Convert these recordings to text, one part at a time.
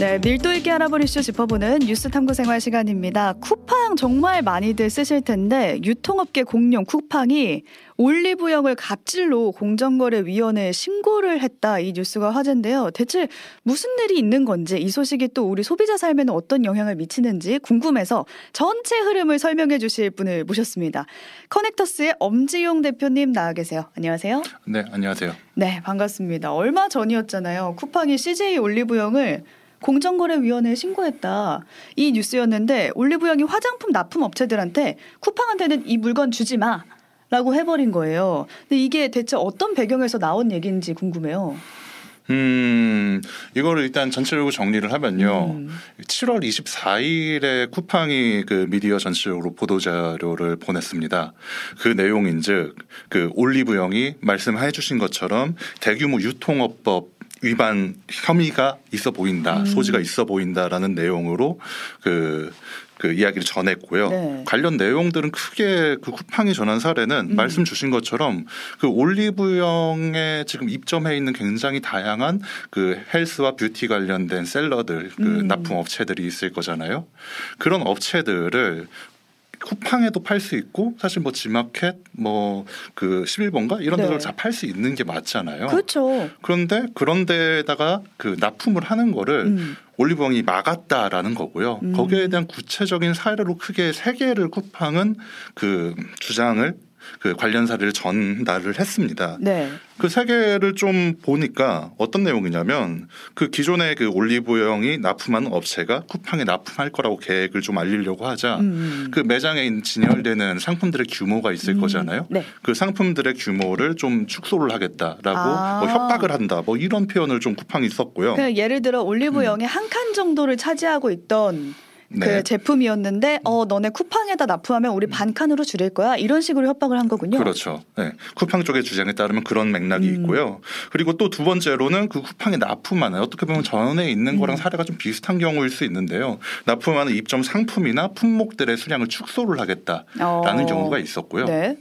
네, 밀도 있게 알아볼 이슈 짚어보는 뉴스 탐구 생활 시간입니다. 쿠팡 정말 많이들 쓰실 텐데 유통업계 공룡 쿠팡이 올리브영을 갑질로 공정거래위원회에 신고를 했다 이 뉴스가 화제인데요. 대체 무슨 일이 있는 건지 이 소식이 또 우리 소비자 삶에는 어떤 영향을 미치는지 궁금해서 전체 흐름을 설명해 주실 분을 모셨습니다. 커넥터스의 엄지용 대표님 나와 계세요. 안녕하세요. 네, 안녕하세요. 네, 반갑습니다. 얼마 전이었잖아요. 쿠팡이 CJ 올리브영을 공정거래위원회에 신고했다. 이 뉴스였는데 올리브영이 화장품 납품 업체들한테 쿠팡한테는 이 물건 주지 마. 라고 해버린 거예요. 근데 이게 대체 어떤 배경에서 나온 얘기인지 궁금해요. 음, 이거를 일단 전체적으로 정리를 하면요. 음. 7월 24일에 쿠팡이 그 미디어 전체적으로 보도자료를 보냈습니다. 그 내용인 즉 그 올리브영이 말씀해 주신 것처럼 대규모 유통업법 위반 혐의가 있어 보인다, 음. 소지가 있어 보인다라는 내용으로 그, 그 이야기를 전했고요. 네. 관련 내용들은 크게 그 쿠팡이 전한 사례는 음. 말씀 주신 것처럼 그 올리브영에 지금 입점해 있는 굉장히 다양한 그 헬스와 뷰티 관련된 셀러들, 그 음. 납품 업체들이 있을 거잖아요. 그런 업체들을 쿠팡에도 팔 수 있고 사실 뭐 지마켓 뭐 그 11번가 이런 네. 데서 다팔 수 있는 게 맞잖아요. 그렇죠. 그런데 그런 데다가 그 납품을 하는 거를 음. 올리브영이 막았다라는 거고요. 음. 거기에 대한 구체적인 사례로 크게 세 개를 쿠팡은 그 주장을 그 관련 사례를 전달을 했습니다. 네. 그세 개를 좀 보니까 어떤 내용이냐면 그 기존의 그 올리브영이 납품하는 업체가 쿠팡에 납품할 거라고 계획을 좀 알리려고 하자 음. 그 매장에 진열되는 상품들의 규모가 있을 음. 거잖아요. 네. 그 상품들의 규모를 좀 축소를 하겠다라고 아. 뭐 협박을 한다 뭐 이런 표현을 좀 쿠팡이 썼고요. 그냥 예를 들어 올리브영의 한칸 정도를 차지하고 있던 네. 그 제품이었는데 어 너네 쿠팡에다 납품하면 우리 반 칸으로 줄일 거야 이런 식으로 협박을 한 거군요. 그렇죠. 네. 쿠팡 쪽의 주장에 따르면 그런 맥락이 음. 있고요. 그리고 또 두 번째로는 그 쿠팡에 납품하는 어떻게 보면 전에 있는 거랑 음. 사례가 좀 비슷한 경우일 수 있는데요. 납품하는 입점 상품이나 품목들의 수량을 축소를 하겠다라는 어. 경우가 있었고요. 네.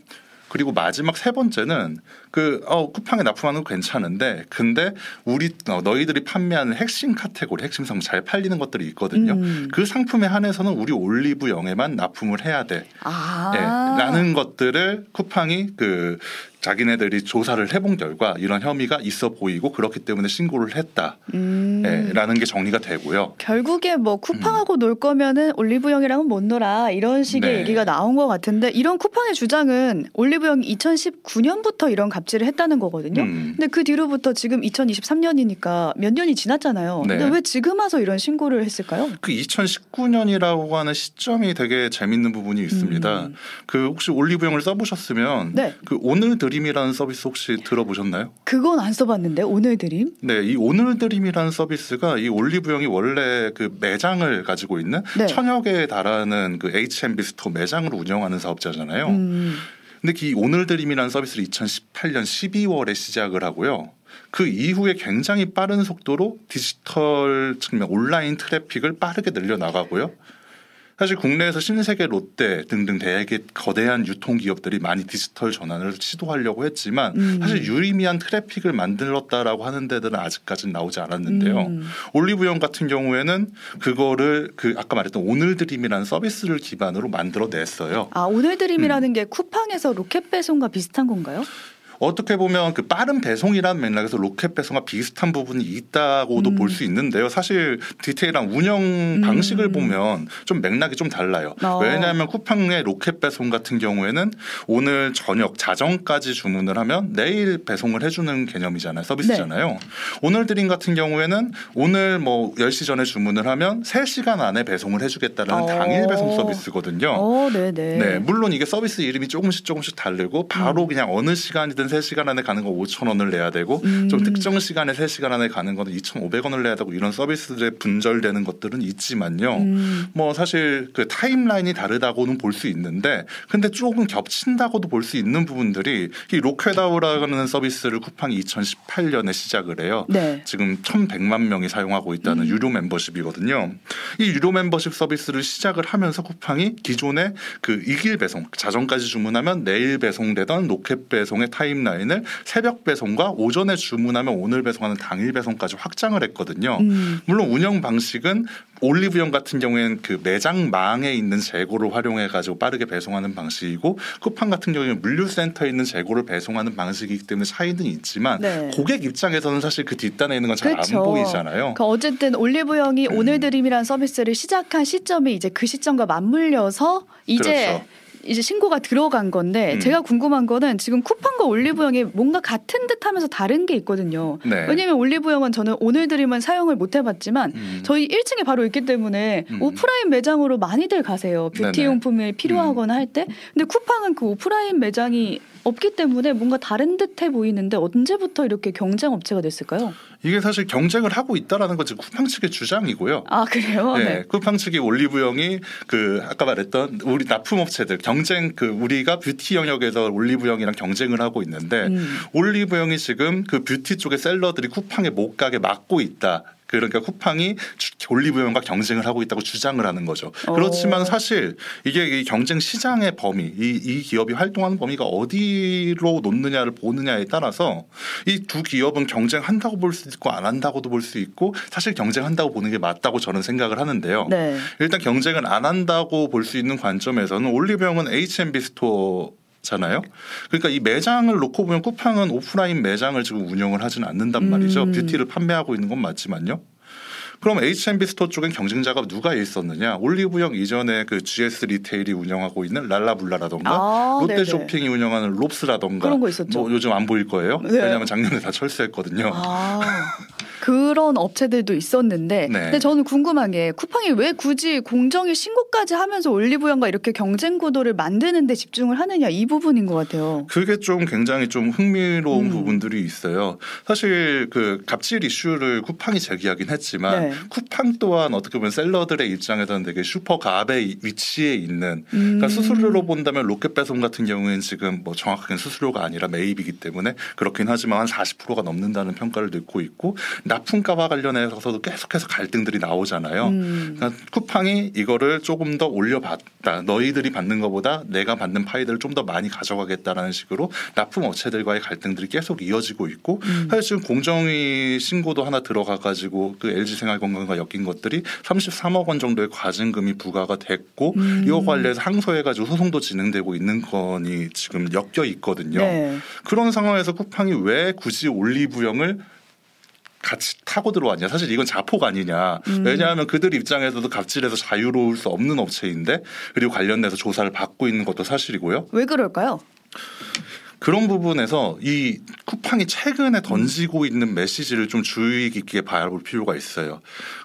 그리고 마지막 세 번째는 그 어, 쿠팡에 납품하는 거 괜찮은데 근데 우리 어, 너희들이 판매하는 핵심 카테고리, 핵심 상품 잘 팔리는 것들이 있거든요. 음. 그 상품에 한해서는 우리 올리브영에만 납품을 해야 돼. 아. 예, 라는 것들을 쿠팡이 그 자기네들이 조사를 해본 결과 이런 혐의가 있어 보이고 그렇기 때문에 신고를 했다라는 음. 게 정리가 되고요. 결국에 뭐 쿠팡하고 놀 거면은 올리브영이랑은 못 놀아 이런 식의 네. 얘기가 나온 것 같은데 이런 쿠팡의 주장은 올리브영이 2019년부터 이런 갑질을 했다는 거거든요. 음. 근데 그 뒤로부터 지금 2023년이니까 몇 년이 지났잖아요. 네. 근데 왜 지금 와서 이런 신고를 했을까요? 그 2019년이라고 하는 시점이 되게 재밌는 부분이 있습니다. 음. 그 혹시 올리브영을 써보셨으면 네. 그 오늘 드림이라는 서비스 혹시 들어보셨나요? 그건 안 써봤는데 오늘 드림? 네, 이 오늘 드림이라는 서비스가 이 올리브영이 원래 그 매장을 가지고 있는 네. 천여 개에 달하는 그 H&B store 매장을 운영하는 사업자잖아요. 음. 근데 이 오늘 드림이라는 서비스를 2018년 12월에 시작을 하고요. 그 이후에 굉장히 빠른 속도로 디지털 측면 온라인 traffic을 빠르게 늘려 나가고요. 사실 국내에서 신세계 롯데 등등 대개 거대한 유통 기업들이 많이 디지털 전환을 시도하려고 했지만 음. 사실 유의미한 traffic을 만들었다라고 하는 데들은 아직까지는 나오지 않았는데요. 음. 올리브영 같은 경우에는 그거를 그 아까 말했던 오늘 드림이라는 서비스를 기반으로 만들어 냈어요. 아 오늘 드림이라는 음. 게 쿠팡에서 로켓 배송과 비슷한 건가요? 어떻게 보면 그 빠른 배송이라는 맥락에서 로켓 배송과 비슷한 부분이 있다고도 음. 볼수 있는데요. 사실 디테일한 운영 음. 방식을 보면 좀 맥락이 좀 달라요. 어. 왜냐하면 쿠팡의 로켓 배송 같은 경우에는 오늘 저녁 자정까지 주문을 하면 내일 배송을 해주는 개념이잖아요. 서비스잖아요. 네. 오늘 드림 같은 경우에는 오늘 뭐 10시 전에 주문을 하면 3시간 안에 배송을 해주겠다는 어. 당일 배송 서비스거든요. 어, 네네. 네, 물론 이게 서비스 이름이 조금씩 조금씩 다르고 바로 그냥 어느 시간이든 3시간 안에 가는 거 5,000원을 내야 되고 음. 좀 특정 시간에 3시간 안에 가는 거는 2,500원을 내야 되고 이런 서비스들의 분절되는 것들은 있지만요. 음. 뭐 사실 그 타임라인이 다르다고는 볼 수 있는데 근데 조금 겹친다고도 볼 수 있는 부분들이 이 로켓아우라는 서비스를 쿠팡이 2018년에 시작을 해요. 네. 지금 1,100만 명이 사용하고 있다는 음. 유료 멤버십이거든요. 이 유료 멤버십 서비스를 시작을 하면서 쿠팡이 기존에 그 익일 배송, 자정까지 주문하면 내일 배송되던 로켓 배송의 time timeline을 새벽 배송과 오전에 주문하면 오늘 배송하는 당일 배송까지 확장을 했거든요. 음. 물론 운영 방식은 올리브영 같은 경우에는 그 매장망에 있는 재고를 활용해 가지고 빠르게 배송하는 방식이고 쿠팡 같은 경우에는 물류센터에 있는 재고를 배송하는 방식이기 때문에 차이는 있지만 네. 고객 입장에서는 사실 그 뒷단에 있는 건 잘안 그쵸. 보이잖아요. 그러니까 어쨌든 올리브영이 음. 오늘 드림이라는 서비스를 시작한 시점이 이제 그 시점과 맞물려서 이제 그렇죠. 이제 신고가 들어간 건데 음. 제가 궁금한 거는 지금 쿠팡과 올리브영이 뭔가 같은 듯하면서 다른 게 있거든요. 네. 왜냐면 올리브영은 저는 오늘 드림은 사용을 못 해봤지만 음. 저희 1층에 바로 있기 때문에 음. 오프라인 매장으로 많이들 가세요. 뷰티 네네. 음. 용품이 필요하거나 할 때. 근데 쿠팡은 그 오프라인 매장이 없기 때문에 뭔가 다른 듯해 보이는데 언제부터 이렇게 경쟁 업체가 됐을까요? 이게 사실 경쟁을 하고 있다라는 것이 쿠팡 측의 주장이고요. 아 그래요? 네, 쿠팡 측이 올리브영이 그 아까 말했던 우리 납품 업체들 경쟁 그 우리가 뷰티 영역에서 올리브영이랑 경쟁을 하고 있는데 음. 올리브영이 지금 그 뷰티 쪽의 seller들이 쿠팡에 못 가게 막고 있다. 그러니까 쿠팡이 주- 올리브영과 경쟁을 하고 있다고 주장을 하는 거죠. 어. 그렇지만 사실 이게 이 경쟁 시장의 범위, 이, 이 기업이 활동하는 범위가 어디로 놓느냐를 보느냐에 따라서 이 두 기업은 경쟁한다고 볼 수 있고 안 한다고도 볼 수 있고 사실 경쟁한다고 보는 게 맞다고 저는 생각을 하는데요. 네. 일단 경쟁을 안 한다고 볼 수 있는 관점에서는 올리브영은 H&B store잖아요. 그러니까 이 매장을 놓고 보면 쿠팡은 오프라인 매장을 지금 운영을 하지는 않는단 말이죠. 음. beauty를 판매하고 있는 건 맞지만요. 그럼 H&B store 쪽엔 경쟁자가 누가 있었느냐? 올리브영 이전에 그 GS 리테일이 운영하고 있는 랄라블라라던가 아, 롯데 네네. 쇼핑이 운영하는 롭스라던가 그런 거 있었죠. 뭐 요즘 안 보일 거예요. 네. 왜냐하면 작년에 다 철수했거든요. 아 그런 업체들도 있었는데 네. 근데 저는 궁금한 게 쿠팡이 왜 굳이 공정위 신고까지 하면서 올리브영과 이렇게 경쟁 구도를 만드는 데 집중을 하느냐 이 부분인 것 같아요. 그게 좀 굉장히 좀 흥미로운 음. 부분들이 있어요. 사실 그 갑질 이슈를 쿠팡이 제기하긴 했지만 네. 쿠팡 또한 어떻게 보면 셀러들의 입장에서는 되게 슈퍼 갑의 위치에 있는 음. 그러니까 수수료로 본다면 로켓 배송 같은 경우에는 지금 뭐 정확하게 수수료가 아니라 매입이기 때문에 그렇긴 하지만 한 40%가 넘는다는 평가를 듣고 있고 납품가와 관련해서도 계속해서 갈등들이 나오잖아요. 음. 그러니까 쿠팡이 이거를 조금 더 올려봤다. 너희들이 받는 것보다 내가 받는 파이들을 좀 더 많이 가져가겠다라는 식으로 납품 업체들과의 갈등들이 계속 이어지고 있고 음. 사실 지금 공정위 신고도 하나 들어가 가지고 그 LG 생활건강과 엮인 것들이 33억 원 정도의 과징금이 부과가 됐고 음. 이거 관련해서 항소해 가지고 소송도 진행되고 있는 건이 지금 엮여 있거든요. 네. 그런 상황에서 쿠팡이 왜 굳이 올리브영을 같이 타고 들어왔냐. 사실 이건 자포가 아니냐. 음. 왜냐하면 그들 입장에서도 갑질해서 자유로울 수 없는 업체인데 그리고 관련돼서 조사를 받고 있는 것도 사실이고요. 왜 그럴까요? 그런 부분에서 이 쿠팡이 최근에 던지고 있는 메시지를 좀 주의 깊게 바라볼 필요가 있어요.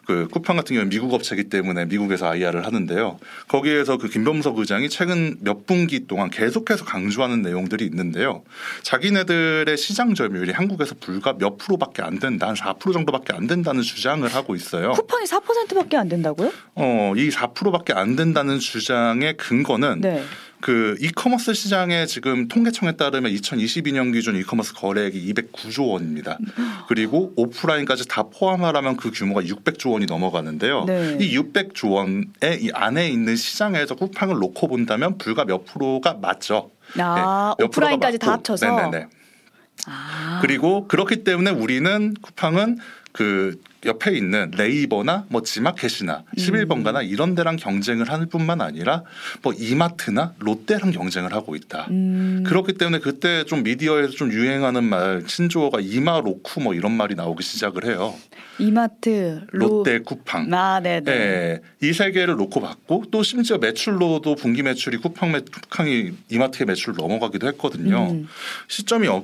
그 쿠팡 같은 경우는 미국 업체이기 때문에 미국에서 IR을 하는데요. 거기에서 그 김범석 의장이 최근 몇 분기 동안 계속해서 강조하는 내용들이 있는데요. 자기네들의 시장 점유율이 한국에서 불과 몇 프로밖에 안 된다, 한 4% 정도밖에 안 된다는 주장을 하고 있어요. 쿠팡이 4%밖에 안 된다고요? 어, 이 4%밖에 안 된다는 주장의 근거는 네. 그 이커머스 시장의 지금 통계청에 따르면 2022년 기준 이커머스 거래액이 209조 원입니다. 그리고 오프라인까지 다 포함하라면 그 규모가 600조 원이 넘어가는데요. 네. 이 600조 원의 이 안에 있는 시장에서 쿠팡을 놓고 본다면 불과 몇 프로가 맞죠. 아 네, 몇 오프라인까지 다. 합쳐서. 네네네. 아. 그리고 그렇기 때문에 우리는 쿠팡은 그 옆에 있는 네이버나 뭐 지마켓이나 음. 11번가나 이런 데랑 경쟁을 할 뿐만 아니라 뭐 이마트나 롯데랑 경쟁을 하고 있다. 음. 그렇기 때문에 그때 좀 미디어에서 좀 유행하는 말 신조어가 이마 로쿠 뭐 이런 말이 나오기 시작을 해요. 이마트 로. 롯데 쿠팡. 아 네네. 네, 이세 개를 놓고 봤고 또 심지어 매출로도 분기 매출이 쿠팡 매, 쿠팡이 이마트의 매출 넘어가기도 했거든요. 음. 시점이 어, 열,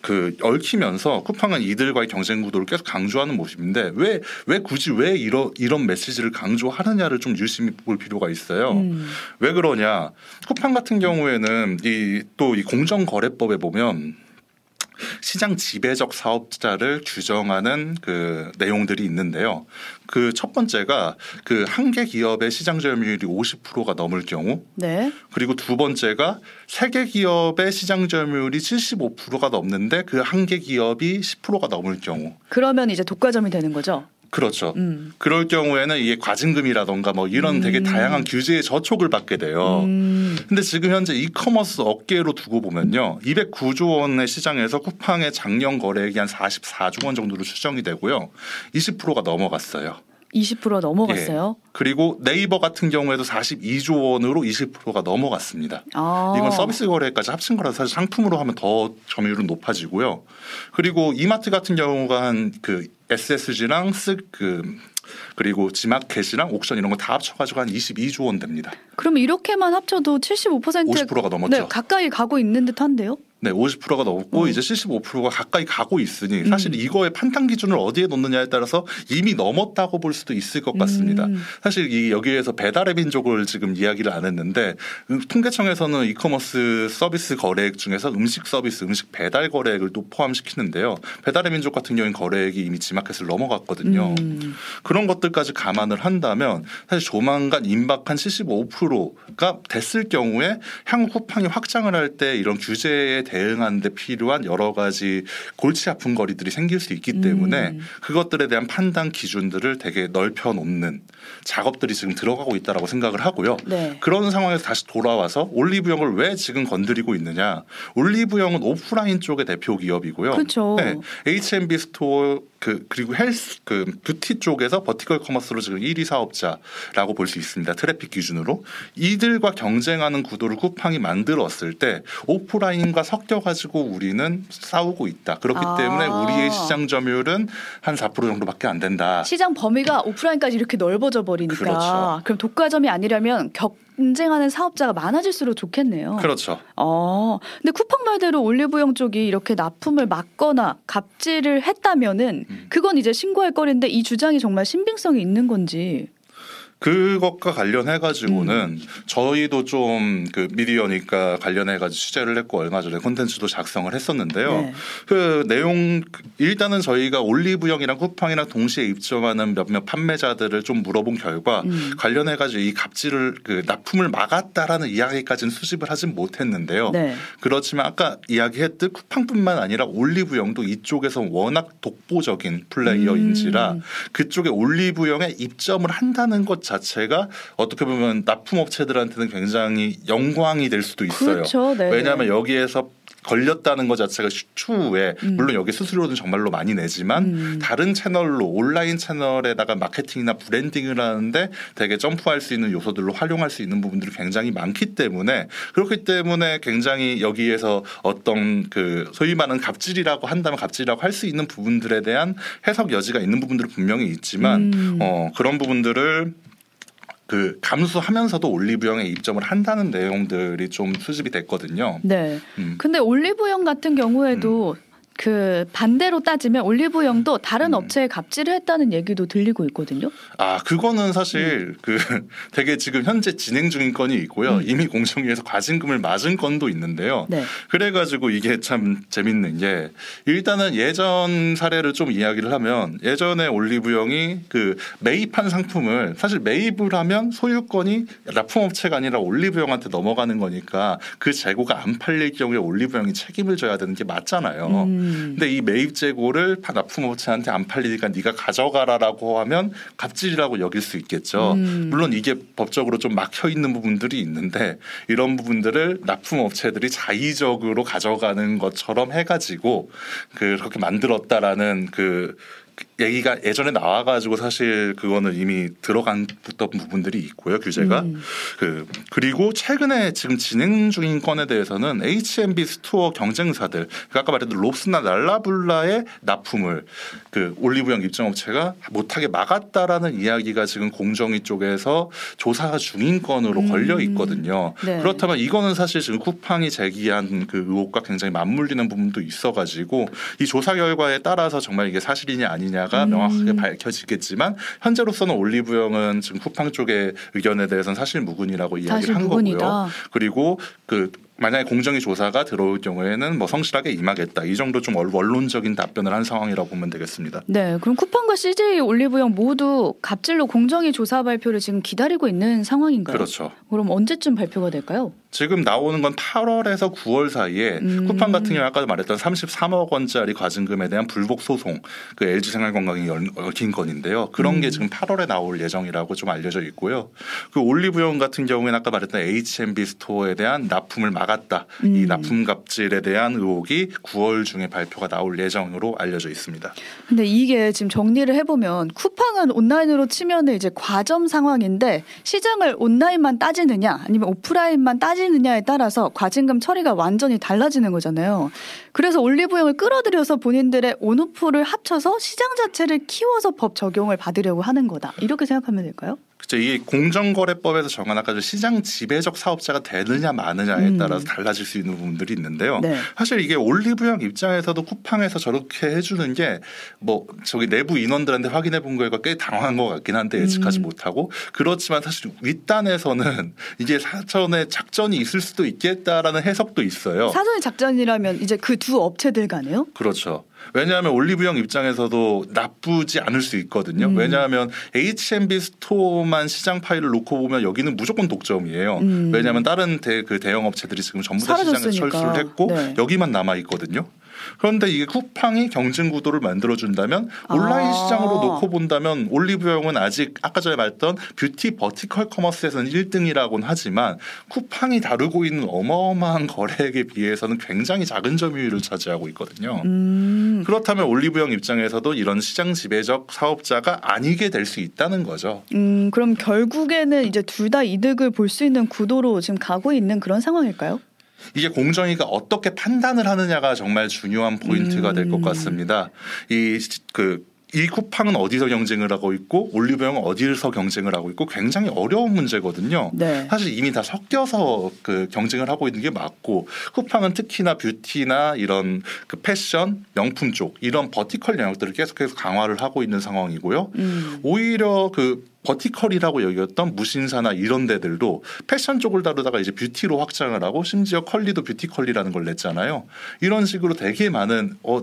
그 얽히면서 쿠팡은 이들과의 경쟁 구도를 계속 강조하는 모습인데 왜왜 굳이 왜 이런 이런 메시지를 강조하느냐를 좀 유심히 볼 필요가 있어요. 음. 왜 그러냐? 쿠팡 같은 경우에는 이 또이 공정거래법에 보면 시장 지배적 사업자를 규정하는 그 내용들이 있는데요. 그 첫 번째가 그 한 개 기업의 시장 점유율이 50%가 넘을 경우 네. 그리고 두 번째가 세 개 기업의 시장 점유율이 75%가 넘는데 그 한 개 기업이 10%가 넘을 경우 그러면 이제 독과점이 되는 거죠. 그렇죠. 음. 그럴 경우에는 이게 과징금이라던가 뭐 이런 되게 음. 다양한 규제의 저촉을 받게 돼요. 음. 근데 지금 현재 이커머스 업계로 두고 보면요. 209조 원의 시장에서 쿠팡의 작년 거래액이 한 44조 원 정도로 추정이 되고요. 20%가 넘어갔어요. 20%가 넘어갔어요. 그리고 네이버 같은 경우에도 42조 원으로 20%가 넘어갔습니다. 아. 이건 서비스 거래까지 합친 거라서 사실 상품으로 하면 더 점유율은 높아지고요. 그리고 이마트 같은 경우가 한 그 SSG랑 쓱그 그리고 지마켓이랑 옥션 이런 거 다 합쳐가지고 한 22조 원 됩니다. 그러면 이렇게만 합쳐도 75% 50%가 넘었죠. 네, 가까이 가고 있는 듯한데요. 네, 50%가 넘었고 음. 이제 75%가 가까이 가고 있으니 사실 이거의 판단 기준을 어디에 놓느냐에 따라서 이미 넘었다고 볼 수도 있을 것 같습니다. 음. 사실 이 여기에서 배달의 민족을 지금 이야기를 안 했는데 음, 통계청에서는 이커머스 서비스 거래액 중에서 음식 서비스, 음식 배달 거래액을 또 포함시키는데요. 배달의 민족 같은 경우는 거래액이 이미 지마켓을 넘어갔거든요. 음. 그런 것들까지 감안을 한다면 사실 조만간 임박한 75%가 됐을 경우에 향후 쿠팡이 확장을 할 때 이런 규제에 대응하는 데 필요한 여러 가지 골치 아픈 거리들이 생길 수 있기 때문에 음. 그것들에 대한 판단 기준들을 되게 넓혀 놓는 작업들이 지금 들어가고 있다라고 생각을 하고요. 네. 그런 상황에서 다시 돌아와서 올리브영을 왜 지금 건드리고 있느냐? 올리브영은 오프라인 쪽의 대표 기업이고요. 그렇죠. 네, H&B store 그 그리고 헬스 그 뷰티 쪽에서 vertical commerce로 지금 1위 사업자라고 볼 수 있습니다. 트래픽 기준으로 이들과 경쟁하는 구도를 쿠팡이 만들었을 때 오프라인과 섞여 가지고 우리는 싸우고 있다. 그렇기 아. 때문에 우리의 시장 점유율은 한 4% 정도밖에 안 된다. 시장 범위가 오프라인까지 이렇게 넓어져 버리니까 그렇죠. 그럼 독과점이 아니라면 경쟁하는 사업자가 많아질수록 좋겠네요. 그렇죠. 어, 근데 쿠팡 말대로 올리브영 쪽이 이렇게 납품을 막거나 갑질을 했다면은 음. 그건 이제 신고할 거리인데 이 주장이 정말 신빙성이 있는 건지. 그것과 관련해 가지고는 음. 저희도 좀 그 미디어니까 관련해 가지고 취재를 했고 얼마 전에 콘텐츠도 작성을 했었는데요. 네. 그 내용 일단은 저희가 올리브영이랑 쿠팡이랑 동시에 입점하는 몇몇 판매자들을 좀 물어본 결과 음. 관련해 가지고 이 갑질을 그 납품을 막았다라는 이야기까지는 수집을 하진 못했는데요. 네. 그렇지만 아까 이야기했듯 쿠팡뿐만 아니라 올리브영도 이쪽에서 워낙 독보적인 플레이어인지라 음. 그쪽에 올리브영에 입점을 한다는 것 자체가 어떻게 보면 납품업체들한테는 굉장히 영광이 될 수도 있어요. 그렇죠. 네. 왜냐하면 여기에서 걸렸다는 것 자체가 추후에 음. 물론 여기 수수료는 정말로 많이 내지만 음. 다른 채널로 온라인 채널에다가 마케팅이나 브랜딩을 하는데 되게 점프할 수 있는 요소들로 활용할 수 있는 부분들이 굉장히 많기 때문에 그렇기 때문에 굉장히 여기에서 어떤 그 소위 말하는 갑질이라고 한다면 갑질이라고 할 수 있는 부분들에 대한 해석 여지가 있는 부분들은 분명히 있지만 음. 어 그런 부분들을 그 감수하면서도 올리브영에 입점을 한다는 내용들이 좀 수집이 됐거든요. 네. 음. 근데 올리브영 같은 경우에도 그 반대로 따지면 올리브영도 다른 음. 업체에 갑질을 했다는 얘기도 들리고 있거든요. 아 그거는 사실 그 되게 지금 현재 진행 중인 건이 있고요. 음. 이미 공정위에서 과징금을 맞은 건도 있는데요. 네. 그래가지고 이게 참 재밌는 게 일단은 예전 사례를 좀 이야기를 하면 예전에 올리브영이 그 매입한 상품을 사실 매입을 하면 소유권이 납품업체가 아니라 올리브영한테 넘어가는 거니까 그 재고가 안 팔릴 경우에 올리브영이 책임을 져야 되는 게 맞잖아요. 음. 근데 이 매입 재고를 납품업체한테 안 팔리니까 네가 가져가라라고 하면 갑질이라고 여길 수 있겠죠. 음. 물론 이게 법적으로 좀 막혀 있는 부분들이 있는데 이런 부분들을 납품업체들이 자의적으로 가져가는 것처럼 해가지고 그렇게 만들었다라는 그 얘기가 예전에 나와가지고 사실 그거는 이미 들어간 부분들이 있고요 규제가 음. 그 그리고 최근에 지금 진행 중인 건에 대해서는 H&B store 경쟁사들 그 아까 말했던 롭스나 랄라블라의 납품을 그 올리브영 입점업체가 못하게 막았다라는 이야기가 지금 공정위 쪽에서 조사 중인 건으로 음. 걸려 있거든요. 네. 그렇다면 이거는 사실 지금 쿠팡이 제기한 그 의혹과 굉장히 맞물리는 부분도 있어가지고 이 조사 결과에 따라서 정말 이게 사실이냐 아니냐 가 음. 명확하게 밝혀지겠지만 현재로서는 올리브영은 지금 쿠팡 쪽의 의견에 대해서는 사실 무근이라고 이야기를 한 무근이다. 거고요. 그리고 그 만약에 공정위 조사가 들어올 경우에는 뭐 성실하게 임하겠다 이 정도 좀 원론적인 답변을 한 상황이라고 보면 되겠습니다. 네, 그럼 쿠팡과 CJ 올리브영 모두 갑질로 공정위 조사 발표를 지금 기다리고 있는 상황인가요? 그렇죠. 그럼 언제쯤 발표가 될까요? 지금 나오는 건 8월에서 9월 사이에 음. 쿠팡 같은 경우 아까 말했던 33억 원짜리 과징금에 대한 불복 소송 그 LG 생활건강이 얽힌 건인데요. 그런 음. 게 지금 8월에 나올 예정이라고 좀 알려져 있고요. 그 올리브영 같은 경우에는 아까 말했던 H&B 스토어에 대한 납품을 막았다. 이 음. 납품 갑질에 대한 의혹이 9월 중에 발표가 나올 예정으로 알려져 있습니다. 근데 이게 지금 정리를 해보면 쿠팡은 온라인으로 치면은 이제 과점 상황인데 시장을 온라인만 따지느냐 아니면 오프라인만 따지 느냐에 따라서 과징금 처리가 완전히 달라지는 거잖아요. 그래서 올리브영을 끌어들여서 본인들의 온오프를 합쳐서 시장 자체를 키워서 법 적용을 받으려고 하는 거다. 이렇게 생각하면 될까요? 그렇죠. 이게 공정거래법에서 정한 아까 그 시장 지배적 사업자가 되느냐 마느냐에 음. 따라서 달라질 수 있는 부분들이 있는데요. 네. 사실 이게 올리브영 입장에서도 쿠팡에서 저렇게 해주는 게 뭐 저기 내부 인원들한테 확인해 본 결과 꽤 당황한 것 같긴 한데 예측하지 음. 못하고 그렇지만 사실 윗단에서는 이게 사전에 작전이 있을 수도 있겠다라는 해석도 있어요. 사전의 작전이라면 이제 그 두 업체들 간에요? 그렇죠. 왜냐하면 올리브영 입장에서도 나쁘지 않을 수 있거든요. 음. 왜냐하면 H&B store만 시장 파이를 놓고 보면 여기는 무조건 독점이에요. 음. 왜냐하면 다른 대, 그 대형 업체들이 지금 전부 다 시장에 사라졌으니까. 철수를 했고 네. 여기만 남아 있거든요. 그런데 이게 쿠팡이 경쟁 구도를 만들어 준다면 온라인 아. 시장으로 놓고 본다면 올리브영은 아직 아까 전에 말했던 beauty vertical commerce에서는 1등이라고는 하지만 쿠팡이 다루고 있는 어마어마한 거래액에 비해서는 굉장히 작은 점유율을 차지하고 있거든요. 음. 그렇다면 올리브영 입장에서도 이런 시장 지배적 사업자가 아니게 될 수 있다는 거죠. 음, 그럼 결국에는 이제 둘 다 이득을 볼 수 있는 구도로 지금 가고 있는 그런 상황일까요? 이게 공정위가 어떻게 판단을 하느냐가 정말 중요한 포인트가 될것 음. 같습니다. 이 그 이 쿠팡은 어디서 경쟁을 하고 있고 올리브영은 어디서 경쟁을 하고 있고 굉장히 어려운 문제거든요. 네. 사실 이미 다 섞여서 그 경쟁을 하고 있는 게 맞고 쿠팡은 특히나 beauty나 이런 그 패션, 명품 쪽 이런 vertical 영역들을 계속해서 강화를 하고 있는 상황이고요. 음. 오히려 그 vertical이라고 여겼던 무신사나 이런 데들도 패션 쪽을 다루다가 이제 beauty로 확장을 하고 심지어 컬리도 뷰티컬리라는 걸 냈잖아요. 이런 식으로 되게 많은 어.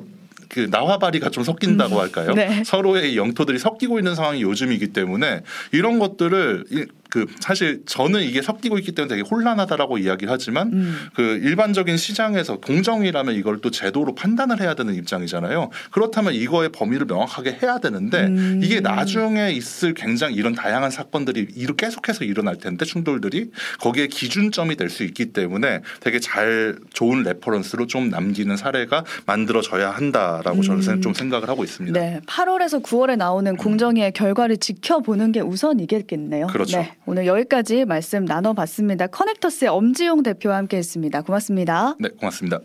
그 나와바리가 좀 섞인다고 음. 할까요? 네. 서로의 영토들이 섞이고 있는 상황이 요즘이기 때문에 이런 것들을 이- 그 사실 저는 이게 섞이고 있기 때문에 되게 혼란하다라고 이야기를 하지만 음. 그 일반적인 시장에서 공정이라면 이걸 또 제도로 판단을 해야 되는 입장이잖아요. 그렇다면 이거의 범위를 명확하게 해야 되는데 음. 이게 나중에 있을 굉장히 이런 다양한 사건들이 계속해서 일어날 텐데 충돌들이 거기에 기준점이 될 수 있기 때문에 되게 잘 좋은 reference로 좀 남기는 사례가 만들어져야 한다라고 저는 음. 좀 생각을 하고 있습니다. 네, 8월에서 9월에 나오는 공정위의 결과를 지켜보는 게 우선이겠겠네요. 그렇죠. 네, 오늘 여기까지 말씀 나눠봤습니다. 커넥터스의 엄지용 대표와 함께했습니다. 고맙습니다. 네, 고맙습니다.